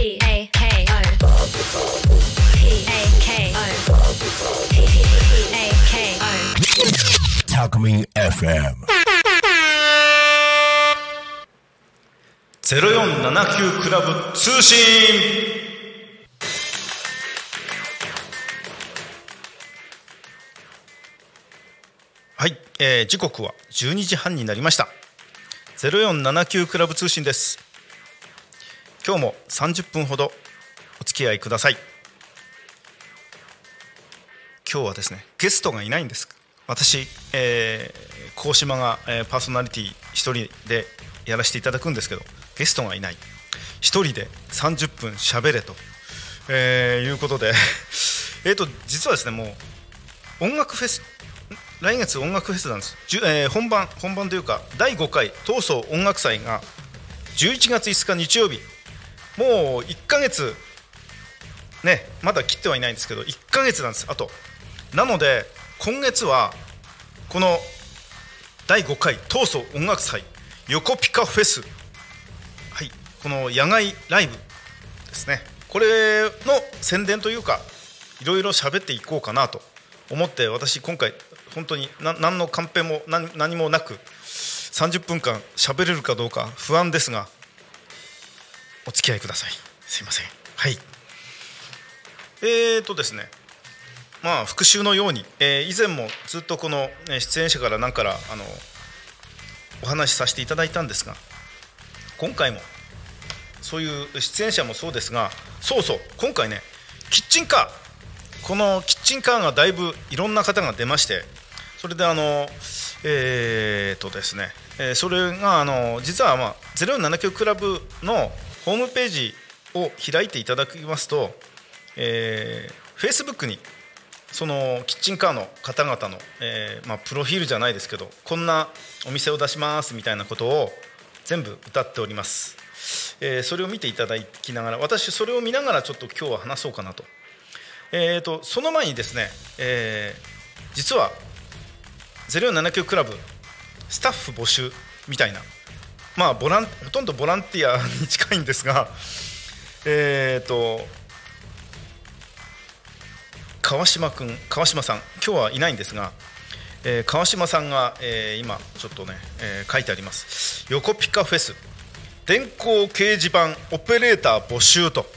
P A K O P A K O P A K O Talkme FM. 0479クラブ通信はい、えー時刻は12時半になりました0479クラブ通信です今日も30分ほどお付き合いください。今日はですねゲストがいないんです。私、えー、高島が、えーパーソナリティ一人でやらせていただくんですけどゲストがいない。一人で30分喋れと、えーいうことで。えっと実はですねもう音楽フェス来月音楽フェスなんです、じゅえー本番本番というか第5回東総音楽祭が11月5日日曜日。もう1ヶ月ねまだ切ってはいないんですけど1ヶ月なんです。あとなので今月はこの第5回東総音楽祭横ピカフェス。はいこの野外ライブですね。これの宣伝というかいろいろ喋っていこうかなと思って私今回本当にな何のカンペも何何もなく30分間喋れるかどうか不安ですがお付き合いください。すいません。はい。えーとですね。まあ復習のように、えー以前もずっとこの出演者から何からあのお話しさせていただいたんですが今回もそういう出演者もそうですがそうそう今回ねキッチンカー。このキッチンカーがだいぶいろんな方が出ましてそれであのえー、とですね、えそれがあの実は、まあ、0479クラブのホームページを開いていただきますと、えー、Facebook にそのキッチンカーの方々の、えーまあ、プロフィールじゃないですけどこんなお店を出しますみたいなことを全部歌っております、えーそれを見ていただきながら私それを見ながらちょっと今日は話そうかなと,、えー、とその前にですね、えー実は0479クラブスタッフ募集みたいなまあボランほとんどボランティアに近いんですが えっ、と川島君川島さん今日はいないんですが、えー川島さんが、えー今ちょっとね、えー書いてあります。横ピカフェス電光掲示板オペレーター募集と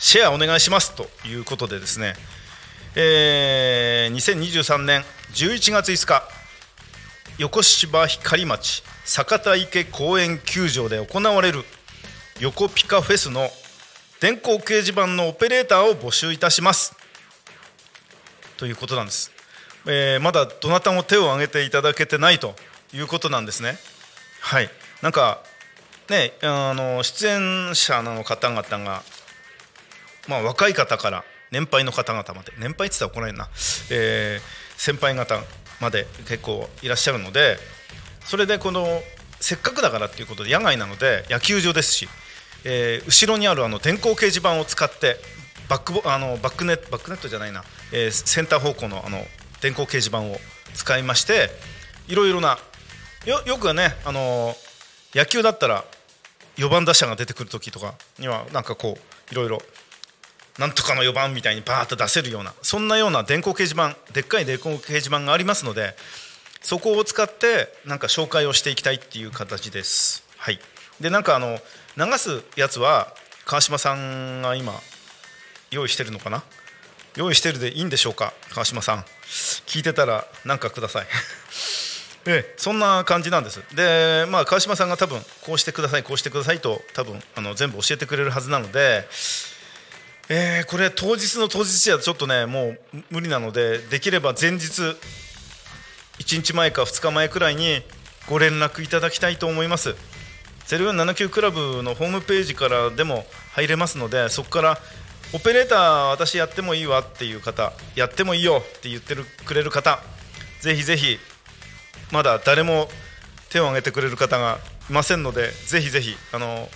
シェアお願いしますということでですね、えー2023年11月5日横芝光町坂田池公園球場で行われる横ピカフェスの電光掲示板のオペレーターを募集いたします。ということなんです、えーまだどなたも手を挙げていただけてないということなんですね。はい。なんかねあの出演者の方々がまあ、若い方から年配の方々まで。年配って言ったら怒られるな、えー先輩方まで結構いらっしゃるのでそれでこのせっかくだからっていうことで野外なので野球場ですし、えー後ろにあるあの電光掲示板を使ってバックボあのバックネットバックネットじゃないな、えーセンター方向のあの電光掲示板を使いましていろいろなよよくはねあの野球だったら4番打者が出てくる時とかにはなんかこういろいろなんとかの4番みたいにバーッと出せるようなそんなような電光掲示板でっかい電光掲示板がありますのでそこを使ってなんか紹介をしていきたいっていう形です。はい、でなんかあの流すやつは川島さんが今用意してるのかな？用意してるでいいんでしょうか？川島さん。聞いてたら何かください。ええ、そんな感じなんです。で、まあ、川島さんが多分こうしてくださいこうしてくださいと多分あの全部教えてくれるはずなので、えーこれ当日の当日じゃちょっとねもう無理なのでできれば前日1日前か2日前くらいにご連絡いただきたいと思います。0479クラブのホームページからでも入れますのでそこからオペレーター私やってもいいわっていう方やってもいいよって言ってるくれる方ぜひぜひまだ誰も手を挙げてくれる方がいませんのでぜひぜひあの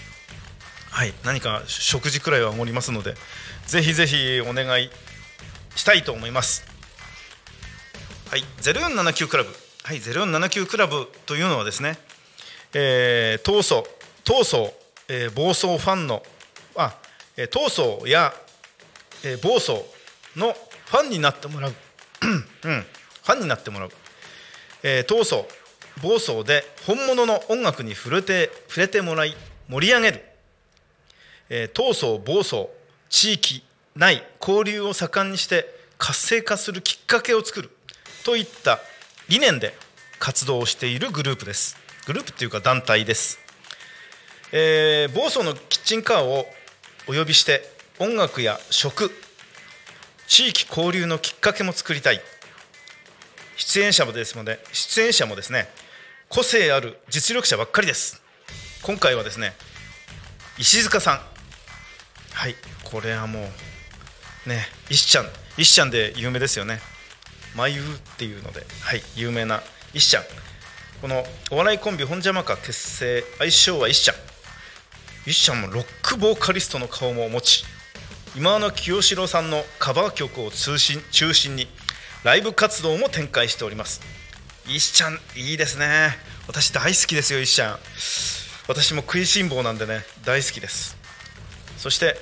はい何か食事くらいはおごりますのでぜひぜひお願いしたいと思います。はい0479クラブ。はい0479クラブというのはですねえー、闘争闘争、えー暴走ファンのあ、えー、闘争や、えー、暴走のファンになってもらう、うん、ファンになってもらう、えー、闘争暴走で本物の音楽に触れて触れてもらい盛り上げる、え、闘争暴走地域ない交流を盛んにして活性化するきっかけを作るといった理念で活動をしているグループです。グループっていうか団体です、えー、暴走のキッチンカーをお呼びして音楽や食地域交流のきっかけも作りたい。出演者もですので出演者もですね個性ある実力者ばっかりです。今回はですね石塚さん。はい。これはもうね石ちゃん石ちゃんで有名ですよね。まゆっていうのではい。有名な石ちゃん。このお笑いコンビ本邪魔か結成相性は石ちゃん。石ちゃんもロックボーカリストの顔も持ち今の清志郎さんのカバー曲を中心中心にライブ活動も展開しております。石ちゃんいいですね。私大好きですよ石ちゃん。私も食いしん坊なんでね大好きです。そして、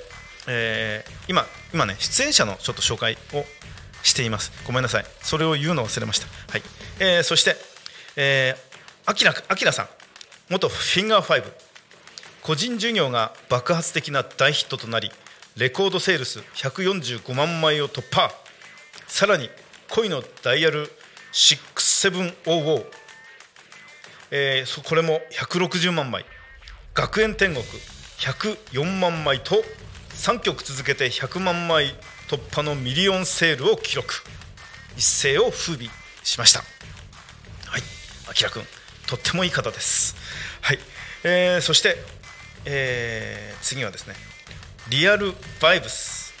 えー、今今ね出演者のちょっと紹介をしています。ごめんなさい。それを言うの忘れました。はい、えー、そしてえー、あきらあきらさん。元フィンガー5個人事業が爆発的な大ヒットとなりレコードセールス145万枚を突破。さらに恋のダイヤル6700、えー、これも160万枚学園天国。104万枚と3曲続けて100万枚突破のミリオンセールを記録。一世を風靡しました。はい。あきらくんとってもいい方です。はい、えー、そして、えー、次はですねリアルバイブス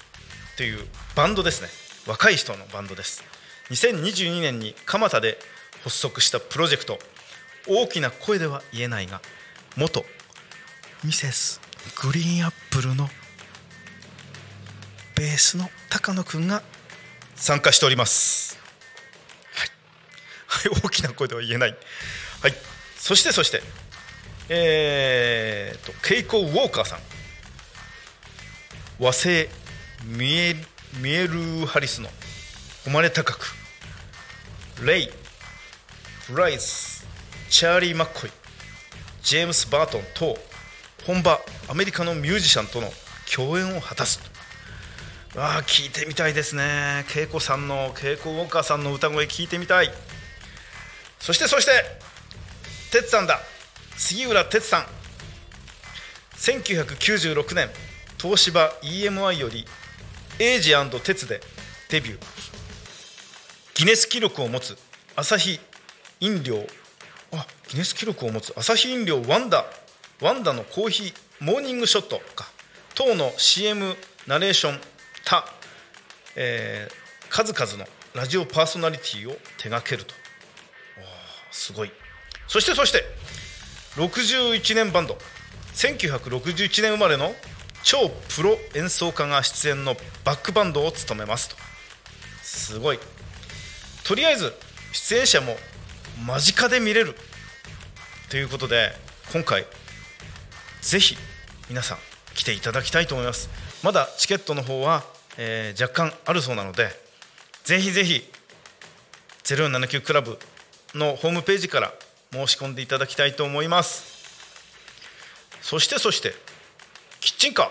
というバンドですね。若い人のバンドです。2022年に蒲田で発足したプロジェクト。大きな声では言えないが元ミセス。グリーンアップルのベースの高野くんが参加しております。はい、はい、大きな声では言えない。はい。そしてそして。えーとケイコ・ウォーカーさん。和製ミエミエル・ハリスの生まれ高く。レイフライズチャーリー・マッコイジェームス・バートンと本場アメリカのミュージシャンとの共演を果たす。ああ聞いてみたいですね。恵子さんの恵子ウォーカーさんの歌声聞いてみたい。そしてそして哲さんだ。杉浦哲さん。1996年東芝 EMI よりエイジ哲でデビュー。ギネス記録を持つアサヒ飲料。あギネス記録を持つアサヒ飲料ワンダワンダのコーヒーモーニングショットか。等の CM ナレーション他、えー、数々のラジオパーソナリティを手掛けると。すごい。そしてそして61年バンド。1961年生まれの超プロ演奏家が出演のバックバンドを務めますと。すごい。とりあえず出演者も間近で見れる。ということで今回ぜひ皆さん来ていただきたいと思います。まだチケットの方は、えー、若干あるそうなのでぜひぜひ0479クラブのホームページから申し込んでいただきたいと思います。そしてそしてキッチンカー。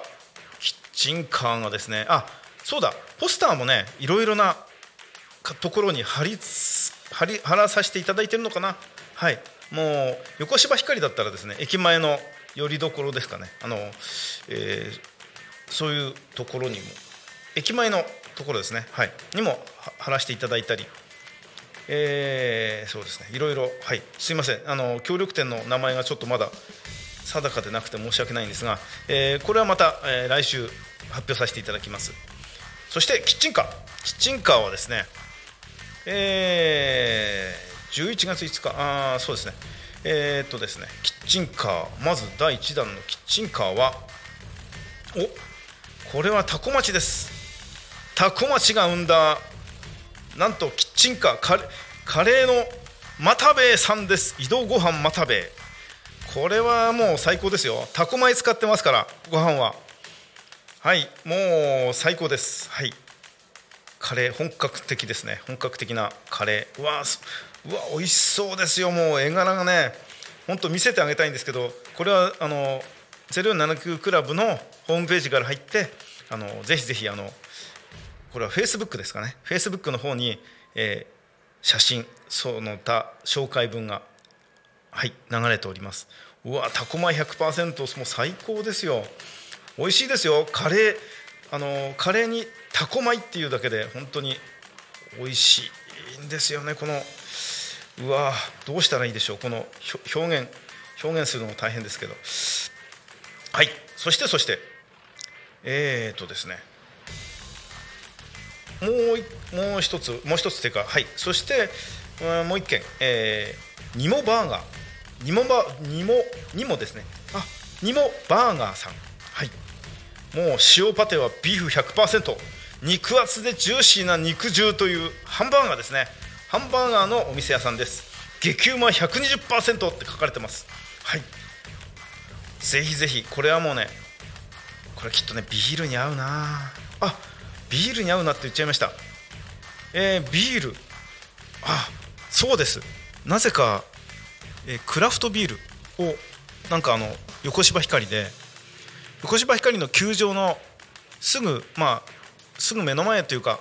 キッチンカーがですねあそうだポスターもねいろいろなところに貼り貼り貼らさせていただいてるのかな。はい。もう横芝光だったらですね駅前のよりどころですかね。あの、えー、そういうところにも。駅前のところですね。はい。にも貼らせていただいたり。えー、そうですね。いろいろはい。すいません。あの協力店の名前がちょっとまだ定かでなくて申し訳ないんですが、えー、これはまた、えー、来週発表させていただきます。そしてキッチンカー。キッチンカーはですねえー、11月5日。あそうですね。えー、っとですね。キッチンカー。まず第1弾のキッチンカーはおこれはタコ町です。タコ町が生んだなんとキッチンカー。カレカレーの又兵衛さんです。移動ご飯又兵衛。これはもう最高ですよ。タコ米使ってますからご飯は。はいもう最高です。はい。カレー本格的ですね。本格的なカレー。うわすうわ美味しそうですよもう絵柄がね。本当見せてあげたいんですけどこれはあの0479クラブのホームページから入ってあのぜひぜひあのこれはフェイスブックですかね。フェイスブックの方に、えー写真その他紹介文がはい流れております。うわタコ米100%もう最高ですよ。美味しいですよ。カレーあのカレーにタコ米っていうだけで本当に美味しいんですよねこのうわどうしたらいいでしょうこの表現表現するのも大変ですけど。はいそしてそしてえー、っとですね。もうもう一つもう一つというかはいそしてもう一件、えー、ニモバーガー。ニモバニモニモですね。あニモバーガーさん。はい。もう塩パテはビーフ100%肉厚でジューシーな肉汁というハンバーガーですね。ハンバーガーのお店屋さんです。激うま120%って書かれてます。はい。ぜひぜひこれはもうねこれきっとねビールに合うな。あビールに合うなって言っちゃいました。えー、ビール。あそうです。なぜか、えー、クラフトビールをなんかあの横芝光で横芝光の球場のすぐまあすぐ目の前というか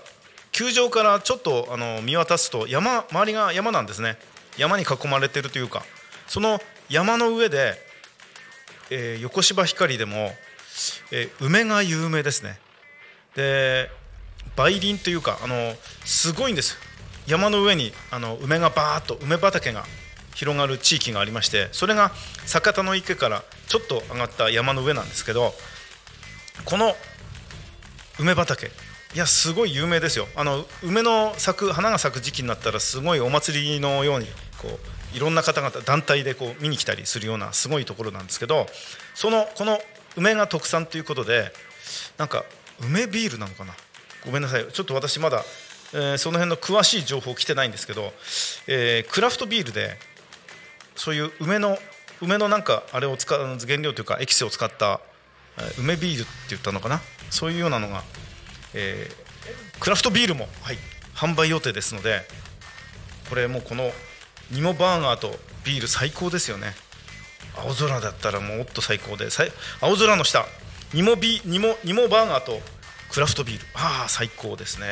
球場からちょっとあの見渡すと山周りが山なんですね。山に囲まれてるというか。その山の上で、えー、横芝光でも、えー、梅が有名ですね。で梅林というかあのすごいんです。山の上にあの梅がバーッと梅畑が広がる地域がありましてそれが酒田の池からちょっと上がった山の上なんですけどこの梅畑いやすごい有名ですよ。あの梅の咲く花が咲く時期になったらすごいお祭りのようにこういろんな方々団体でこう見に来たりするようなすごいところなんですけどそのこの梅が特産ということでなんか梅ビールなのかな？ごめんなさい。ちょっと私まだ、えー、その辺の詳しい情報来てないんですけど、えー、クラフトビールでそういう梅の梅のなんかあれを使う原料というかエキスを使った梅ビールって言ったのかな？そういうようなのが、えー、クラフトビールも、はい、販売予定ですのでこれもうこのニモバーガーとビール最高ですよね。青空だったらもっと最高で青空の下ニモビニモニモバーガーとクラフトビール。ああ最高ですね。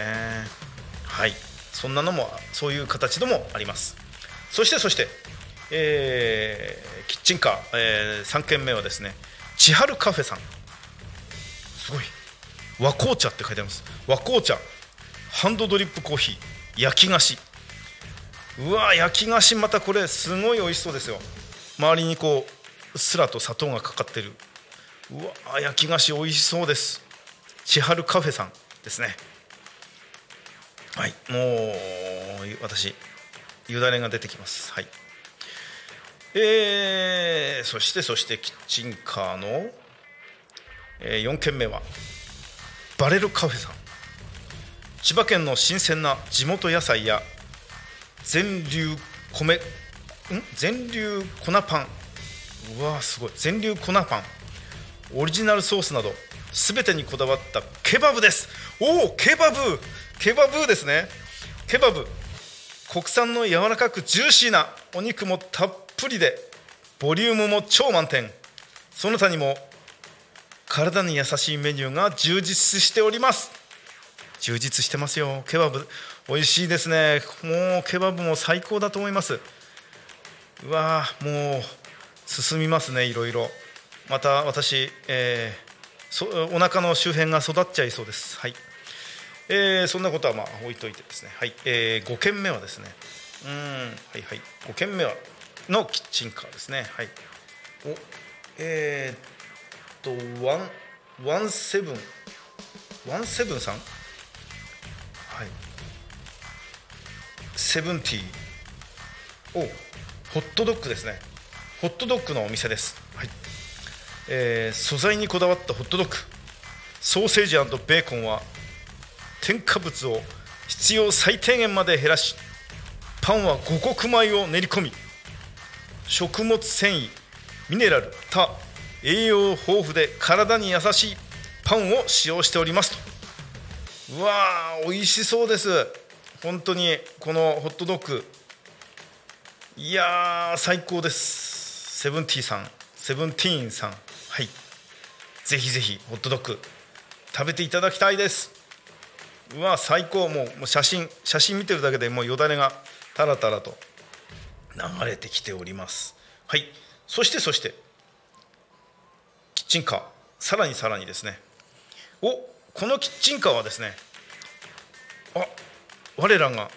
はい。そんなのもそういう形でもあります。そしてそして、えー、キッチンカー、えー、3軒目はですね千春カフェさん。すごい。和紅茶って書いてあります。和紅茶ハンドドリップコーヒー。焼き菓子。うわ焼き菓子またこれすごい美味しそうですよ。周りにこううっすらと砂糖がかかってる。うわ焼き菓子美味しそうです。千春カフェさんですね。はいもう私よだれが出てきます。はい。えー、そしてそしてキッチンカーの、えー、4軒目は。バレルカフェさん。千葉県の新鮮な地元野菜や全粒米ん？全粒粉パン。うわすごい。全粒粉パン。オリジナルソースなど全てにこだわったケバブです。おおケバブ。ケバブですね。ケバブ。国産の柔らかくジューシーなお肉もたっぷりでボリュームも超満点。その他にも体に優しいメニューが充実しております充実してますよケバブ美味しいですねもうケバブも最高だと思いますうわもう進みますねいろいろまた私、えーそお腹の周辺が育っちゃいそうです。はい。えー、そんなことはまあ置いといてですね。はい。えー、5軒目はですね。うんはいはい。5軒目はのキッチンカーですね。はい。おえー、とワンワンセブンワンセブンさん？はい。セブンティーおホットドッグですね。ホットドッグのお店です。はい。えー、素材にこだわったホットドッグソーセージベーコンは添加物を必要最低限まで減らしパンは五穀米を練り込み食物繊維ミネラル他栄養豊富で体に優しいパンを使用しておりますと。うわー美味しそうです。本当にこのホットドッグ。いや最高です。セブンティーさんセブンティーンさん。はい。ぜひぜひホットドッグ食べていただきたいです。うわ最高。もうもう写真写真見てるだけでもうよだれがタラタラと流れてきております。はい。そしてそしてチンカー。さらにさらにですね。おこのキッチンカーはですねあ我らが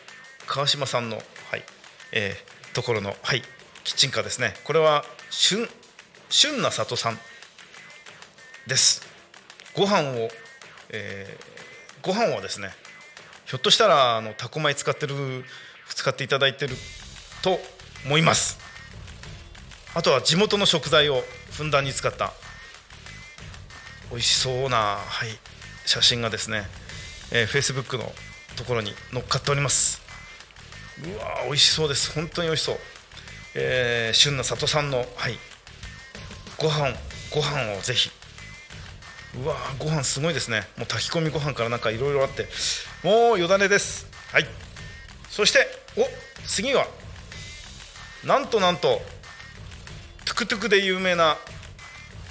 川島さんの、はいえー、ところの、はい、キッチンカーですね。これは旬旬な里さんです。ご飯を、えー、ご飯はですねひょっとしたらあのタコ米使ってる使っていただいてると思います。あとは地元の食材をふんだんに使った美味しそうな、はい、写真がですね、えー、Facebook のところに乗っかっております。うわ美味しそうです。本当に美味しそう、えー、旬な里さんの、はい、ご飯ご飯をぜひ。うわご飯すごいですね。もう炊き込みご飯からなんかいろいろあって。もうよだれです。はい。そしてお次はなんとなんとトゥクトゥクで有名な、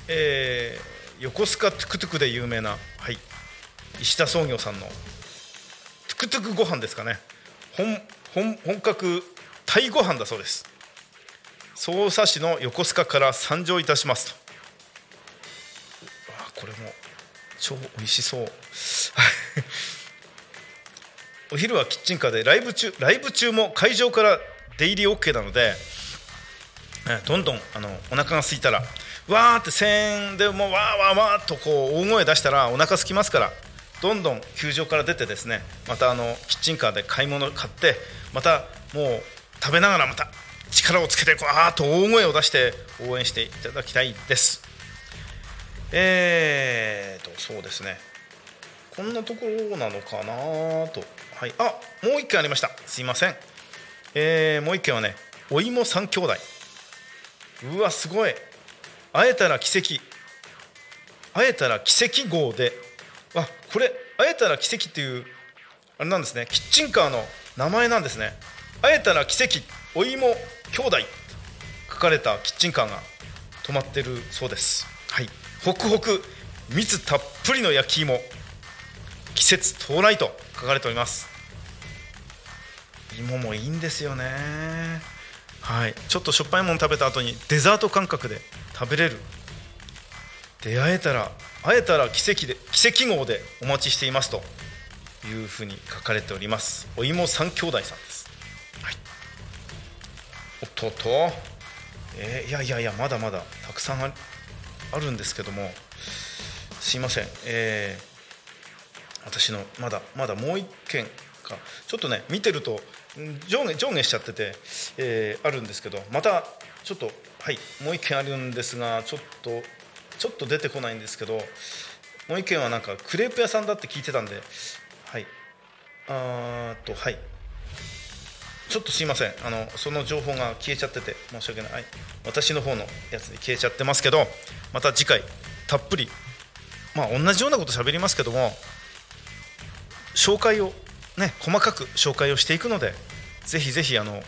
えー、横須賀トゥクトゥクで有名な、はい、石田創業さんのトゥクトゥクご飯ですかね。本本本格タイご飯だそうです。匝瑳市の横須賀から参上いたしますと。これも超美味しそう。お昼はキッチンカーでライブ中ライブ中も会場から出入り OK なのでどんどんあのお腹が空いたらわーって声援でもうわーわーわーとこう大声出したらお腹空きますからどんどん球場から出てですねまたあのキッチンカーで買い物買ってまたもう食べながらまた力をつけてわーっと大声を出して応援していただきたいです。えーとそうですね。こんなところなのかなと。はい。あもう一件ありました。すいません。えー、もう一件はねお芋三兄弟。うわすごい。会えたら奇跡。会えたら奇跡号で。あこれ会えたら奇跡っていうあれなんですね。キッチンカーの名前なんですね。会えたら奇跡お芋兄弟。書かれたキッチンカーが止まってるそうです。はい。ホクホク蜜たっぷりの焼き芋季節到来と書かれております。芋もいいんですよね。はい。ちょっとしょっぱいもの食べた後にデザート感覚で食べれる。出会えたら会えたら奇跡で奇跡号でお待ちしていますというふうに書かれております。お芋三兄弟さんです、はい、おっとっと、えー、いやいやいやまだまだたくさんあるんですけどもすいません、えー、私のまだまだもう一件か。ちょっとね見てると上下上下しちゃってて、えー、あるんですけどまたちょっとはいもう一件あるんですがちょっとちょっと出てこないんですけどもう一件はなんかクレープ屋さんだって聞いてたんではいあーとはい。ちょっとすいません。あのその情報が消えちゃってて申し訳ない、はい、私の方のやつに消えちゃってますけどまた次回たっぷりまあ同じようなこと喋りますけども紹介をね細かく紹介をしていくのでぜひぜひあの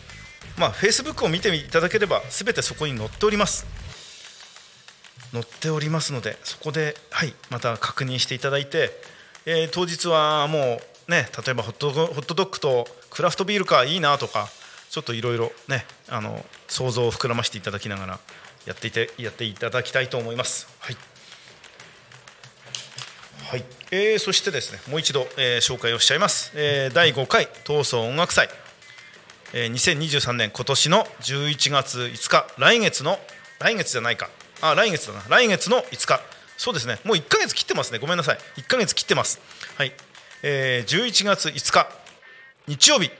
まあフェイスブックを見ていただければ全てそこに載っております載っておりますのでそこではいまた確認していただいて、えー、当日はもうね例えばホットホットドッグとクラフトビールかいいなとかちょっといろいろねあの想像を膨らましていただきながらやっていてやっていただきたいと思います。はいはい。えー、そしてですねもう一度、えー、紹介をしちゃいます、えー、第5回闘争音楽祭、えー、2023年今年の11月5日来月の来月じゃないか。あ来月だな。来月の5日。そうですね。もう1か月切ってますね。ごめんなさい。1か月切ってます。はい、えー、11月5日日曜日。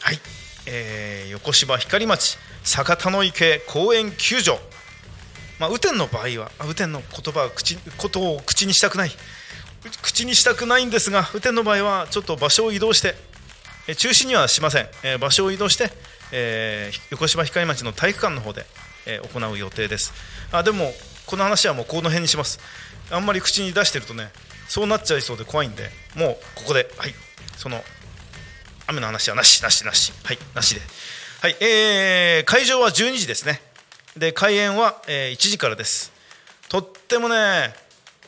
はい、えー、横芝光町酒田の池公園球場。まあ、雨天の場合は雨天の言葉口ことを口にしたくない。口にしたくないんですが雨天の場合はちょっと場所を移動して、え中止にはしません、え場所を移動して、えー、横芝光町の体育館の方で、え行う予定です。あでもこの話はもうこの辺にします。あんまり口に出してるとねそうなっちゃいそうで怖いんでもうここではい。その雨の話はなしなしなし。はい。なしで。はい。えー、会場は12時ですね。で開演は、えー、1時からです。とってもね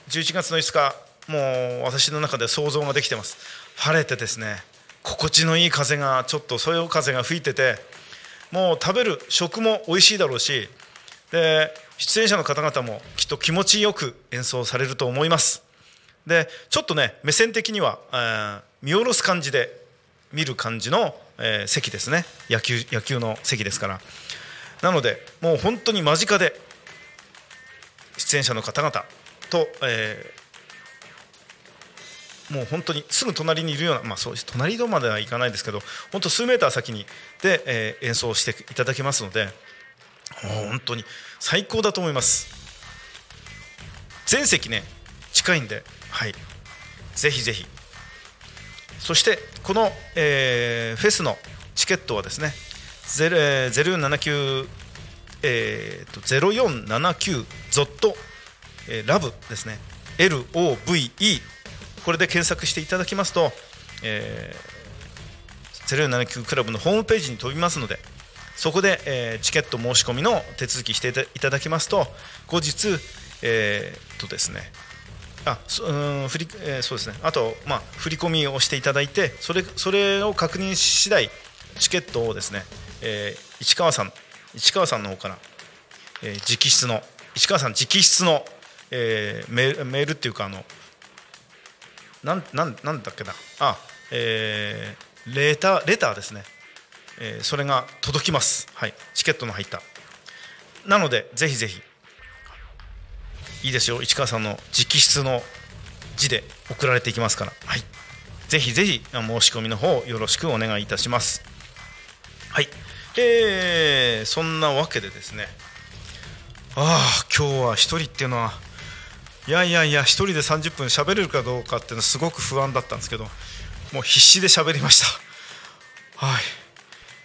11月の5日もう私の中で想像ができてます。晴れてですね心地のいい風がちょっとそよ風が吹いててもう食べる食も美味しいだろうしで出演者の方々もきっと気持ちよく演奏されると思います。でちょっとね目線的には、えー、見下ろす感じで見る感じの、えー、席ですね。野球野球の席ですから。なのでもう本当に間近で出演者の方々と、えー、もう本当にすぐ隣にいるような、まあ、そう隣とまではいかないですけど本当数メーター先にで、えー、演奏していただけますので本当に最高だと思います。全席ね近いんではい。ぜひぜひ。そしてこの、えー、フェスのチケットはですね0479えーと、0479ゾット、えー、ラブですね。LOVE これで検索していただきますと、えー、0479クラブのホームページに飛びますのでそこで、えー、チケット申し込みの手続きしていただきますと後日、えー、とですねあそうん振りえー、そうですね。あと、まあ、振り込みをしていただいてそれそれを確認次第チケットをですね、えー、市川さん市川さんの方から、えー、直筆の市川さん直筆の、えー、メールっていうかあのなんなんなんだっけな。あ、えー、レターレターですね。えー、それが届きます、はい、チケットの入った。なのでぜひぜひ。いいですよ。市川さんの直筆の字で送られていきますから、はい、ぜひぜひ申し込みの方よろしくお願いいたします。はい。えー、そんなわけでですね。ああ今日は1人っていうのはいやいやいや1人で30分喋れるかどうかっていうのはすごく不安だったんですけどもう必死で喋りました。はい。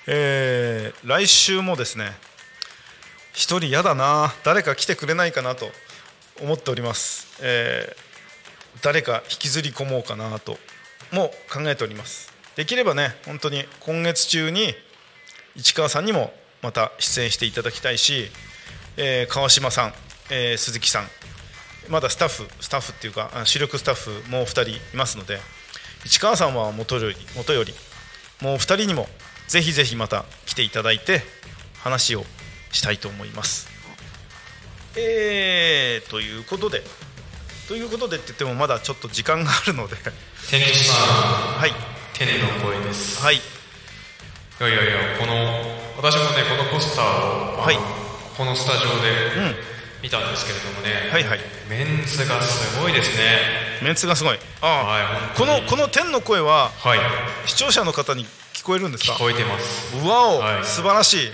えー、来週もですね1人嫌だな誰か来てくれないかなと思っております、えー、誰か引きずり込もうかなとも考えております。できればね本当に今月中に市川さんにもまた出演していただきたいし、えー、川島さん、えー、鈴木さんまだスタッフスタッフっていうか主力スタッフもう2人いますので市川さんは元より元よりもう2人にもぜひぜひまた来ていただいて話をしたいと思います。えー、ということでということでって言ってもまだちょっと時間があるので。はい。テネの声です。はいいやいやいやこの私もねこのポスターを、はい、このスタジオで、うん。見たんですけれどもね、はいはい、メンツがすごいですね。メンツがすごい。ああ、はい、このこの天の声は、はい、視聴者の方に聞こえるんですか？聞こえてます。うわお、はい、素晴らしい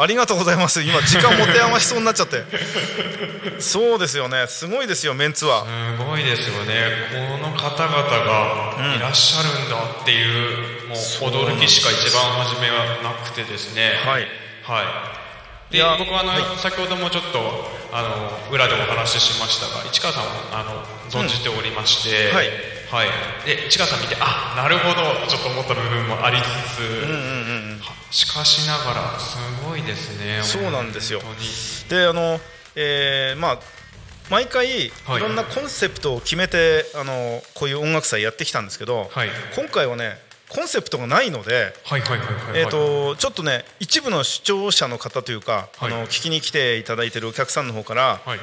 ありがとうございます。今時間持て余しそうになっちゃって。そうですよね。すごいですよメンツは。すごいですよね。この方々がいらっしゃるんだっていう、うん、もう驚きしか一番初めはなくてですね。はい。はい。で僕はあの、はい、先ほどもちょっとあの裏でお話ししましたが市川さんあの存じておりまして、うん、はい、はい、で市川さん見てあなるほどちょっと思った部分もありつつ、うんうんうん、しかしながらすごいですねそうなんですよ。であの、えー、まあ毎回い。ろんなコンセプトを決めて、あのこういう音楽祭やってきたんですけど、はい、今回はねコンセプトがないので、えとちょっとね一部の視聴者の方というか、はい、あの聞きに来ていただいているお客さんの方から、はい、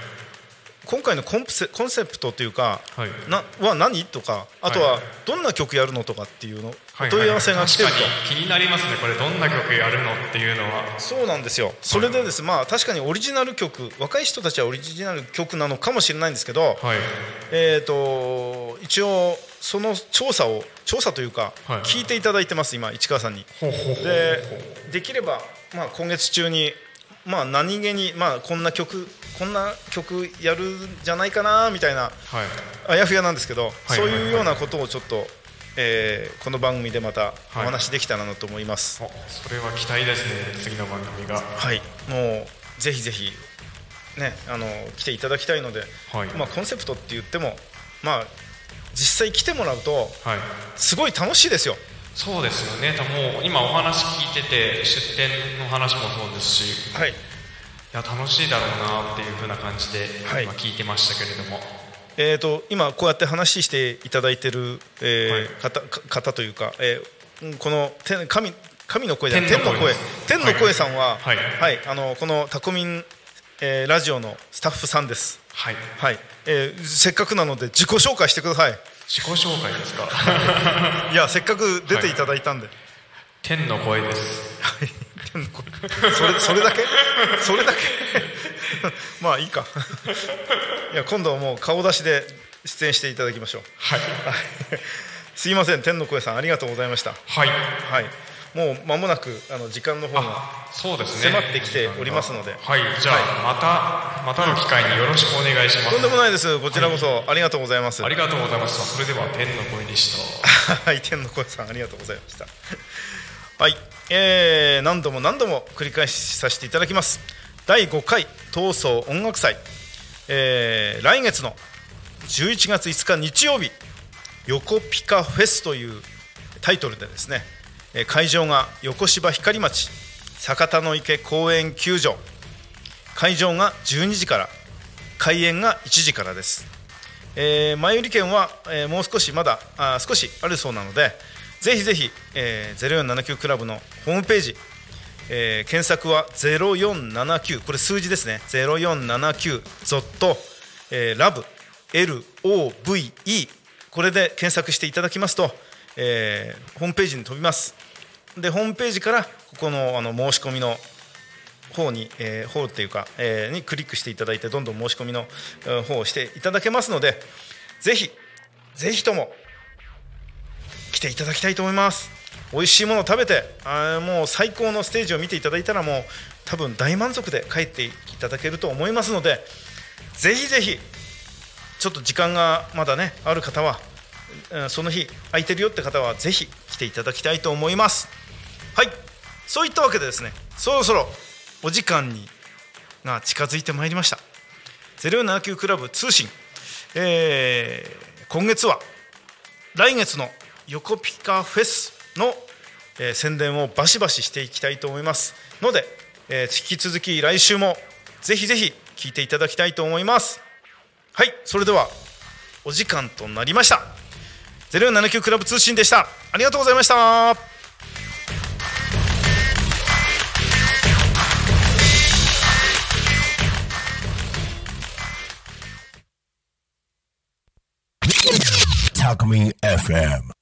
今回のコンセコンセプトというか、はい、なは何？とかあとはどんな曲やるの？とかっていうの、お問い合わせが来てると、気になりますねこれ。どんな曲やるのっていうのは。そうなんですよ。それでです、まあ確かにオリジナル曲若い人たちはオリジナル曲なのかもしれないんですけど、えっ、と一応その調査を調査というか聞いていただいてます今市川さんに。でできればまあ今月中にまあ何気にまあこんな曲こんな曲やるんじゃないかなみたいな、あやふやなんですけど、そういうようなことをちょっと、えー、この番組でまたお話できたらなと思います、それは期待ですね次の番組が。はい。もうぜひぜひねあの来ていただきたいので、はい。まあコンセプトって言ってもまあ実際来てもらうとはい。すごい楽しいですよ。そうですよね。多分もう今お話聞いてて出店の話もそうですし。はい。いや楽しいだろうなっていう風な感じではい。今聞いてましたけれども、えー、と今こうやって話していただいてる、えーはい。方か方というか、えーうんこの天神神の声じゃない天の声。天の声。天の声さんは、はい。はい。あのこのタコミン、えーラジオのスタッフさんです。はい。はい、えーせっかくなので自己紹介してください。自己紹介ですか？い。やせっかく出ていただいたんで。天の声です。はい。天の声。それそれだけ？それだけ？まあいいか。いや今度はもう顔出しで出演していただきましょう。はい。すいません天の声さんありがとうございました。はい。はい、もう間もなくあの時間の方があそうですね。迫ってきておりますので。はい。じゃあ、またまたの機会によろしくお願いします。とんでもないです。こちらこそありがとうございます。ありがとうございました。それでは天の声でした。はい天の声さんありがとうございました。はい、えー何度も何度も繰り返しさせていただきます第5回闘争音楽祭、えー来月の11月5日日曜日横ピカフェスというタイトルでですね会場が横芝光町酒田の池公園球場。会場が12時から開演が1時からです。えー前売り券は、えーもう少しまだあ少しあるそうなのでぜひぜひ、えー0479クラブのホームページ、えー検索は0479これ数字ですね。0479ゾット、えーラブ。LOVE これで検索していただきますと、えーホームページに飛びます。でホームページからここのあの申し込みの方に、えー、方っていうか、えーにクリックしていただいてどんどん申し込みのえー方をしていただけますのでぜひぜひとも来ていただきたいと思います。美味しいものを食べてあもう最高のステージを見ていただいたらもう多分大満足で帰っていただけると思いますのでぜひぜひちょっと時間がまだねある方はその日空いてるよって方はぜひ来ていただきたいと思います。はい。そういったわけでですねそろそろお時間にが近づいてまいりました。0479クラブ通信、えー今月は来月の横ピカフェス。の、えー宣伝をバシバシしていきたいと思います。ので、えー引き続き来週もぜひぜひ聞いていただきたいと思います。はいそれではお時間となりました。0479クラブ通信でした。ありがとうございました。Talk Me FM.